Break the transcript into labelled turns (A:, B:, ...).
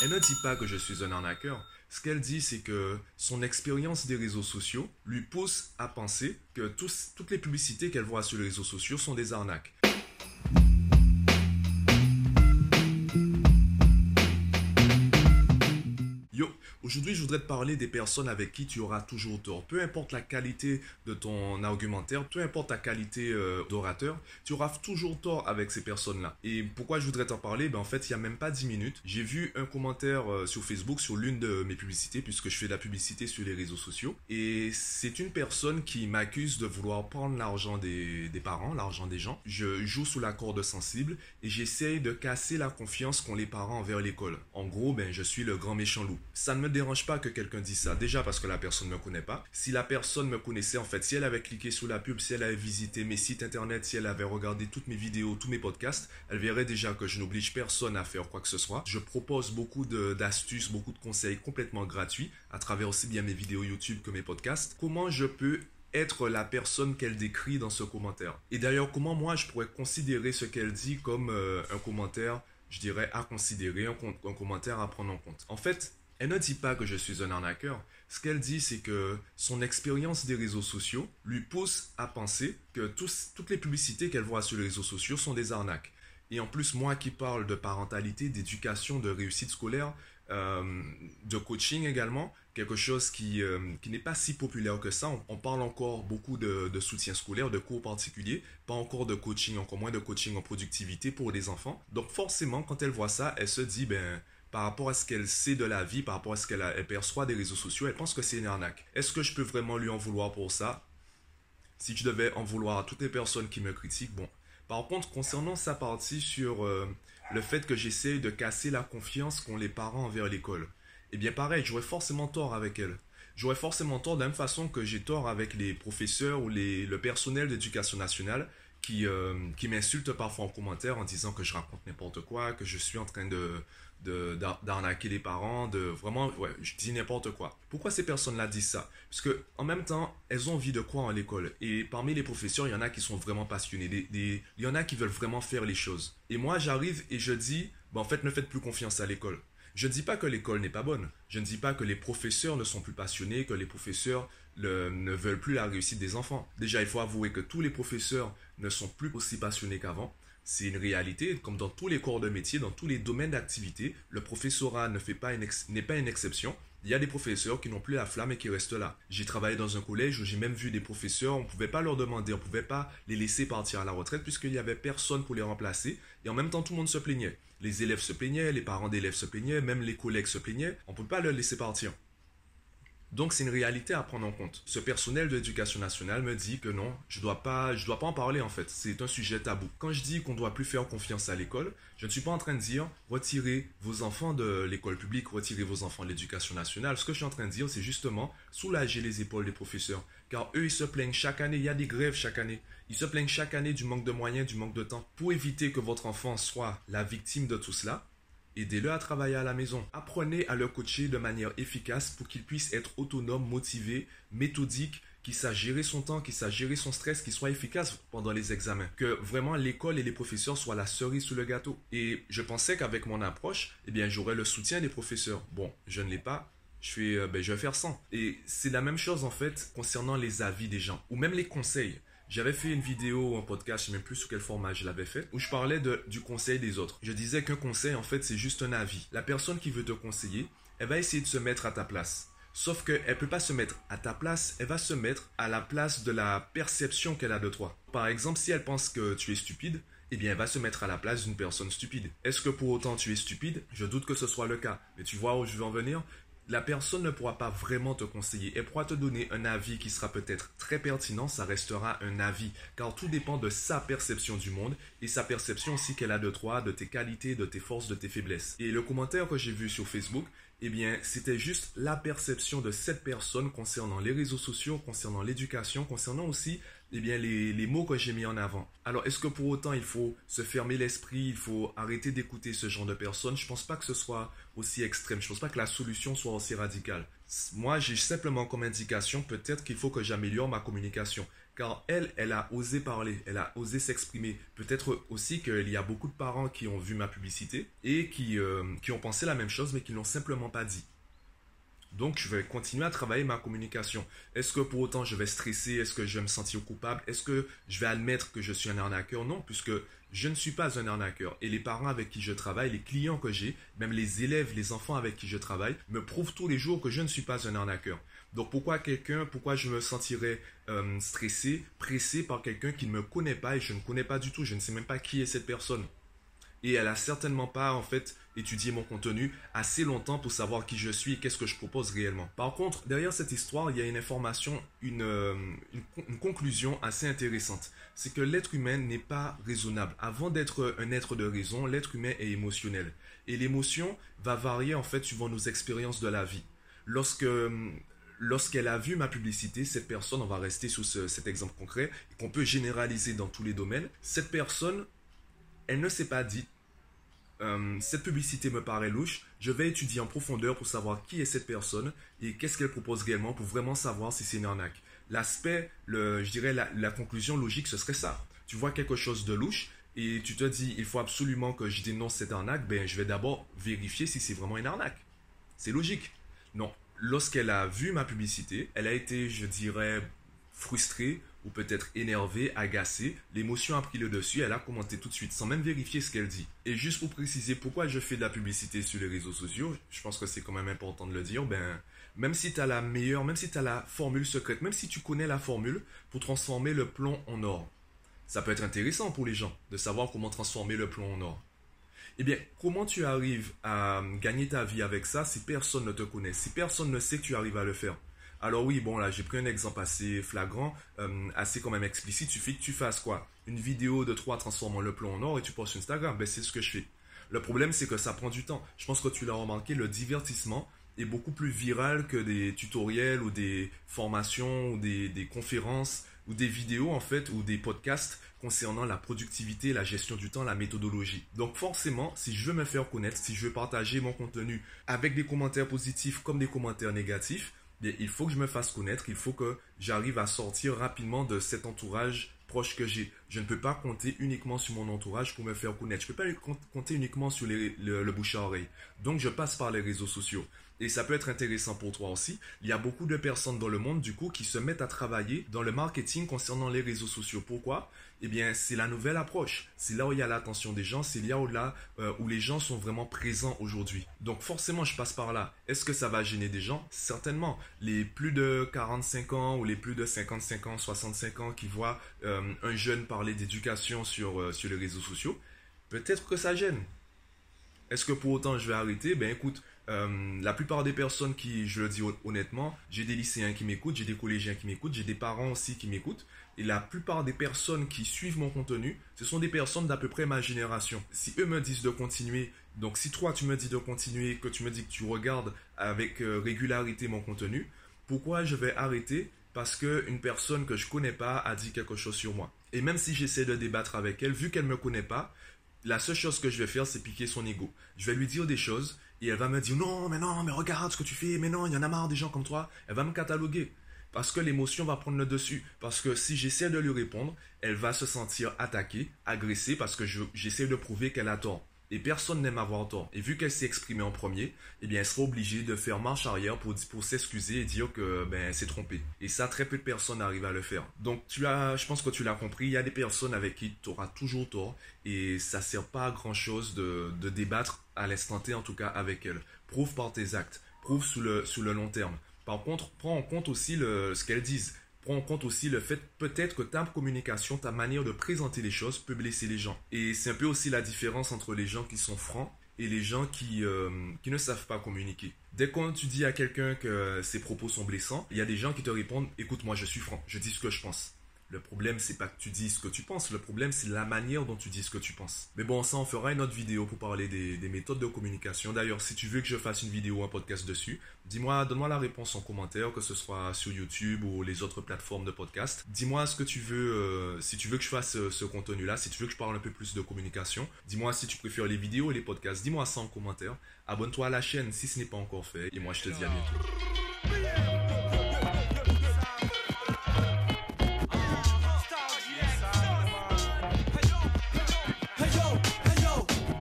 A: Elle ne dit pas que je suis un arnaqueur. Ce qu'elle dit, c'est que son expérience des réseaux sociaux lui pousse à penser que toutes les publicités qu'elle voit sur les réseaux sociaux sont des arnaques. Aujourd'hui, je voudrais te parler des personnes avec qui tu auras toujours tort. Peu importe la qualité de ton argumentaire, peu importe ta qualité euh, d'orateur, tu auras toujours tort avec ces personnes-là. Et pourquoi je voudrais t'en parler? Ben, En fait, il n'y a même pas 10 minutes, j'ai vu un commentaire euh, sur Facebook sur l'une de mes publicités, puisque je fais de la publicité sur les réseaux sociaux. Et c'est une personne qui m'accuse de vouloir prendre l'argent des, des parents, l'argent des gens. Je joue sous la corde sensible et j'essaye de casser la confiance qu'ont les parents envers l'école. En gros, ben, je suis le grand méchant loup. Ça ne me dérange pas que quelqu'un dise ça. Déjà parce que la personne ne me connaît pas. Si la personne me connaissait, en fait, si elle avait cliqué sur la pub, si elle avait visité mes sites internet, si elle avait regardé toutes mes vidéos, tous mes podcasts, elle verrait déjà que je n'oblige personne à faire quoi que ce soit. Je propose beaucoup d'astuces, beaucoup de conseils complètement gratuits à travers aussi bien mes vidéos YouTube que mes podcasts. Comment je peux être la personne qu'elle décrit dans ce commentaire? Et d'ailleurs, comment moi je pourrais considérer ce qu'elle dit comme euh, un commentaire, je dirais, à considérer, un, un commentaire à prendre en compte? En fait, elle ne dit pas que je suis un arnaqueur. Ce qu'elle dit, c'est que son expérience des réseaux sociaux lui pousse à penser que toutes les publicités qu'elle voit sur les réseaux sociaux sont des arnaques. Et en plus, moi qui parle de parentalité, d'éducation, de réussite scolaire, euh, de coaching également, quelque chose qui, euh, qui n'est pas si populaire que ça. On, parle encore beaucoup de, de, soutien scolaire, de cours particuliers, pas encore de coaching, encore moins de coaching en productivité pour les enfants. Donc forcément, quand elle voit ça, elle se dit, ben, par rapport à ce qu'elle sait de la vie, par rapport à ce qu'elle perçoit des réseaux sociaux, elle pense que c'est une arnaque. Est-ce que je peux vraiment lui en vouloir pour ça? Si je devais en vouloir à toutes les personnes qui me critiquent, bon. Par contre, concernant sa partie sur euh, le fait que j'essaie de casser la confiance qu'ont les parents envers l'école, eh bien pareil, j'aurais forcément tort avec elle. J'aurais forcément tort de la même façon que j'ai tort avec les professeurs ou les, le personnel d'éducation nationale qui, euh, qui m'insultent parfois en commentaire en disant que je raconte n'importe quoi, que je suis en train de, d'arnaquer les parents, de vraiment, ouais, je dis n'importe quoi. Pourquoi ces personnes-là disent ça? Parce que en même temps, elles ont envie de quoi à l'école Et parmi les professeurs, il y en a qui sont vraiment passionnés. Des, il y en a qui veulent vraiment faire les choses. Et moi, j'arrive et je dis, ben, en fait, ne faites plus confiance à l'école. Je ne dis pas que l'école n'est pas bonne. Je ne dis pas que les professeurs ne sont plus passionnés, que les professeurs ne veulent plus la réussite des enfants. Déjà, il faut avouer que tous les professeurs ne sont plus aussi passionnés qu'avant. C'est une réalité, comme dans tous les corps de métier, dans tous les domaines d'activité, le professorat n'est pas une exception. Il y a des professeurs qui n'ont plus la flamme et qui restent là. J'ai travaillé dans un collège où j'ai même vu des professeurs, on ne pouvait pas leur demander, on ne pouvait pas les laisser partir à la retraite puisqu'il n'y avait personne pour les remplacer. Et en même temps, tout le monde se plaignait. Les élèves se plaignaient, les parents d'élèves se plaignaient, même les collègues se plaignaient. On ne peut pas leur laisser partir. Donc c'est une réalité à prendre en compte. Ce personnel de l'éducation nationale me dit que non, je dois pas, je dois pas en parler en fait. C'est un sujet tabou. Quand je dis qu'on doit plus faire confiance à l'école, je ne suis pas en train de dire retirez vos enfants de l'école publique, retirez vos enfants de l'éducation nationale. Ce que je suis en train de dire, c'est justement soulager les épaules des professeurs, car eux ils se plaignent chaque année. Il y a des grèves chaque année. Ils se plaignent chaque année du manque de moyens, du manque de temps. Pour éviter que votre enfant soit la victime de tout cela, Aidez-le à travailler à la maison. Apprenez à le coacher de manière efficace pour qu'il puisse être autonome, motivé, méthodique, qu'il sache gérer son temps, qu'il sache gérer son stress, qu'il soit efficace pendant les examens. Que vraiment l'école et les professeurs soient la cerise sous le gâteau. Et je pensais qu'avec mon approche, eh bien, j'aurais le soutien des professeurs. Bon, je ne l'ai pas. Je, fais, euh, ben, je vais faire sans. Et c'est la même chose en fait concernant les avis des gens ou même les conseils. J'avais fait une vidéo, un podcast, je sais même plus sous quel format je l'avais fait, où je parlais du conseil des autres. Je disais qu'un conseil, en fait, c'est juste un avis. La personne qui veut te conseiller, elle va essayer de se mettre à ta place. Sauf qu'elle ne peut pas se mettre à ta place, elle va se mettre à la place de la perception qu'elle a de toi. Par exemple, si elle pense que tu es stupide, eh bien, elle va se mettre à la place d'une personne stupide. Est-ce que pour autant tu es stupide? Je doute que ce soit le cas. Mais tu vois où je veux en venir? La personne ne pourra pas vraiment te conseiller. Elle pourra te donner un avis qui sera peut-être très pertinent, ça restera un avis, car tout dépend de sa perception du monde et sa perception aussi qu'elle a de toi, de tes qualités, de tes forces, de tes faiblesses. Et le commentaire que j'ai vu sur Facebook, eh bien, c'était juste la perception de cette personne concernant les réseaux sociaux, concernant l'éducation, concernant aussi eh bien, les, les mots que j'ai mis en avant. Alors, est-ce que pour autant il faut se fermer l'esprit, il faut arrêter d'écouter ce genre de personnes? Je ne pense pas que ce soit aussi extrême. Je ne pense pas que la solution soit aussi radicale. Moi, j'ai simplement comme indication peut-être qu'il faut que j'améliore ma communication. car elle, elle a osé parler, elle a osé s'exprimer. Peut-être aussi qu'il y a beaucoup de parents qui ont vu ma publicité et qui, euh, qui ont pensé la même chose, mais qui l'ont simplement pas dit. Donc, je vais continuer à travailler ma communication. Est-ce que pour autant je vais stresser? Est-ce que je vais me sentir coupable? Est-ce que je vais admettre que je suis un arnaqueur? Non, puisque je ne suis pas un arnaqueur. Et les parents avec qui je travaille, les clients que j'ai, même les élèves, les enfants avec qui je travaille, me prouvent tous les jours que je ne suis pas un arnaqueur. Donc pourquoi quelqu'un, pourquoi je me sentirais euh, stressé, pressé par quelqu'un qui ne me connaît pas et je ne connais pas du tout, je ne sais même pas qui est cette personne et elle a certainement pas en fait étudié mon contenu assez longtemps pour savoir qui je suis et qu'est-ce que je propose réellement. Par contre, derrière cette histoire, il y a une information, une, euh, conclusion assez intéressante. C'est que l'être humain n'est pas raisonnable. Avant d'être un être de raison, l'être humain est émotionnel. Et l'émotion va varier en fait suivant nos expériences de la vie. Lorsque lorsqu'elle a vu ma publicité, cette personne, on va rester sous cet exemple concret, qu'on peut généraliser dans tous les domaines, cette personne elle ne s'est pas dit euh, cette publicité me paraît louche, je vais étudier en profondeur pour savoir qui est cette personne et qu'est-ce qu'elle propose réellement pour vraiment savoir si c'est une arnaque. L'aspect, je dirais la, conclusion logique, ce serait ça. Tu vois quelque chose de louche et tu te dis il faut absolument que je dénonce cette arnaque, ben je vais d'abord vérifier si c'est vraiment une arnaque. C'est logique. Non, lorsqu'elle a vu ma publicité, elle a été, je dirais, frustrée ou peut-être énervée, agacée, l'émotion a pris le dessus, elle a commenté tout de suite sans même vérifier ce qu'elle dit. Et juste pour préciser pourquoi je fais de la publicité sur les réseaux sociaux, je pense que c'est quand même important de le dire, ben même si tu as la meilleure, même si tu as la formule secrète, même si tu connais la formule pour transformer le plomb en or, ça peut être intéressant pour les gens de savoir comment transformer le plomb en or. Eh bien, comment tu arrives à gagner ta vie avec ça si personne ne te connaît, si personne ne sait que tu arrives à le faire? Alors oui, bon là, j'ai pris un exemple assez flagrant, euh, assez quand même explicite. Il suffit que tu fasses quoi Une vidéo de trois transformant le plan en or et tu postes sur Instagram. Ben c'est ce que je fais. Le problème, c'est que ça prend du temps. Je pense que tu l'as remarqué, le divertissement est beaucoup plus viral que des tutoriels ou des formations ou des, des conférences ou des vidéos en fait ou des podcasts concernant la productivité, la gestion du temps, la méthodologie. Donc forcément, si je veux me faire connaître, si je veux partager mon contenu avec des commentaires positifs comme des commentaires négatifs, il faut que je me fasse connaître, il faut que j'arrive à sortir rapidement de cet entourage proche que j'ai. Je ne peux pas compter uniquement sur mon entourage pour me faire connaître. Je ne peux pas compter uniquement sur le, le bouche à oreille. Donc je passe par les réseaux sociaux et ça peut être intéressant pour toi aussi. Il y a beaucoup de personnes dans le monde, du coup, qui se mettent à travailler dans le marketing concernant les réseaux sociaux. Pourquoi? Eh bien, c'est la nouvelle approche. C'est là où il y a l'attention des gens, c'est là où, là, euh, où les gens sont vraiment présents aujourd'hui. Donc, forcément, je passe par là. Est-ce que ça va gêner des gens? Certainement. Les plus de 45 ans ou les plus de 55 ans, 65 ans qui voient euh, un jeune parler d'éducation sur, euh, sur les réseaux sociaux, peut-être que ça gêne. Est-ce que pour autant je vais arrêter? Ben écoute, euh, la plupart des personnes qui, je le dis honnêtement, j'ai des lycéens qui m'écoutent, j'ai des collégiens qui m'écoutent, j'ai des parents aussi qui m'écoutent. Et la plupart des personnes qui suivent mon contenu, ce sont des personnes d'à peu près ma génération. Si eux me disent de continuer, donc si toi tu me dis de continuer, que tu me dis que tu regardes avec euh, régularité mon contenu, pourquoi je vais arrêter parce qu'une personne que je connais pas a dit quelque chose sur moi. Et même si j'essaie de débattre avec elle, vu qu'elle ne me connaît pas, la seule chose que je vais faire, c'est piquer son ego. Je vais lui dire des choses et elle va me dire non, mais non, mais regarde ce que tu fais, mais non, il y en a marre des gens comme toi. Elle va me cataloguer parce que l'émotion va prendre le dessus. Parce que si j'essaie de lui répondre, elle va se sentir attaquée, agressée parce que j'essaie de prouver qu'elle a tort et personne n'aime avoir tort. Et vu qu'elle s'est exprimée en premier, eh bien, elle sera obligée de faire marche arrière pour, s'excuser et dire que ben, elle s'est trompée. Et ça, très peu de personnes arrivent à le faire. Donc, tu as, je pense que tu l'as compris, il y a des personnes avec qui tu auras toujours tort et ça sert pas à grand chose de, de débattre à l'instant T, en tout cas avec elle. Prouve par tes actes, prouve sous le, sous le long terme. Par contre, prends en compte aussi le, ce qu'elles disent en compte aussi le fait peut-être que ta communication, ta manière de présenter les choses peut blesser les gens. Et c'est un peu aussi la différence entre les gens qui sont francs et les gens qui, euh, qui ne savent pas communiquer. Dès que tu dis à quelqu'un que ses propos sont blessants, il y a des gens qui te répondent écoute moi je suis franc, je dis ce que je pense. Le problème, c'est pas que tu dis ce que tu penses, le problème, c'est la manière dont tu dis ce que tu penses. Mais bon, ça, on fera une autre vidéo pour parler des, méthodes de communication. D'ailleurs, si tu veux que je fasse une vidéo ou un podcast dessus, dis-moi, donne-moi la réponse en commentaire, que ce soit sur YouTube ou les autres plateformes de podcast. Dis-moi ce que tu veux, euh, si tu veux que je fasse euh, ce contenu-là, si tu veux que je parle un peu plus de communication. Dis-moi si tu préfères les vidéos et les podcasts. Dis-moi ça en commentaire. Abonne-toi à la chaîne si ce n'est pas encore fait. Et moi, je te dis à bientôt.